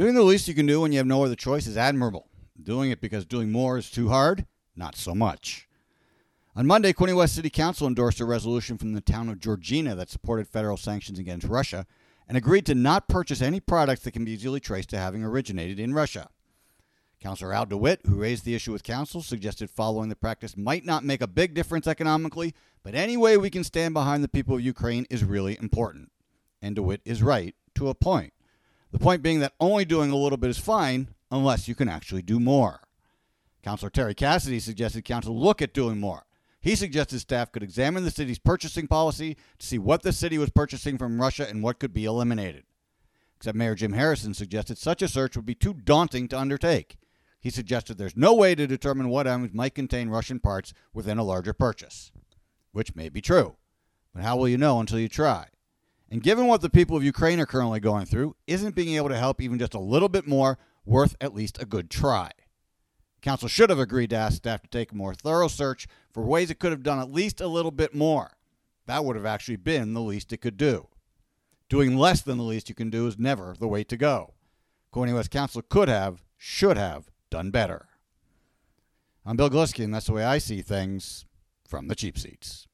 Doing the least you can do when you have no other choice is admirable. Doing it because doing more is too hard, not so much. On Monday, Quinte West City Council endorsed a resolution from the town of Georgina that supported federal sanctions against Russia and agreed to not purchase any products that can be easily traced to having originated in Russia. Councilor Al DeWitt, who raised the issue with council, suggested following the practice might not make a big difference economically, but any way we can stand behind the people of Ukraine is really important. And DeWitt is right to a point. The point being that only doing a little bit is fine unless you can actually do more. Councilor Terry Cassidy suggested council look at doing more. He suggested staff could examine the city's purchasing policy to see what the city was purchasing from Russia and what could be eliminated. Except Mayor Jim Harrison suggested such a search would be too daunting to undertake. He suggested there's no way to determine what items might contain Russian parts within a larger purchase, which may be true. But how will you know until you try? And given what the people of Ukraine are currently going through, isn't being able to help even just a little bit more worth at least a good try? Council should have agreed to ask staff to take a more thorough search for ways it could have done at least a little bit more. That would have actually been the least it could do. Doing less than the least you can do is never the way to go. Quinte West Council could have, should have, done better. I'm Bill Glisky, and that's the way I see things from the cheap seats.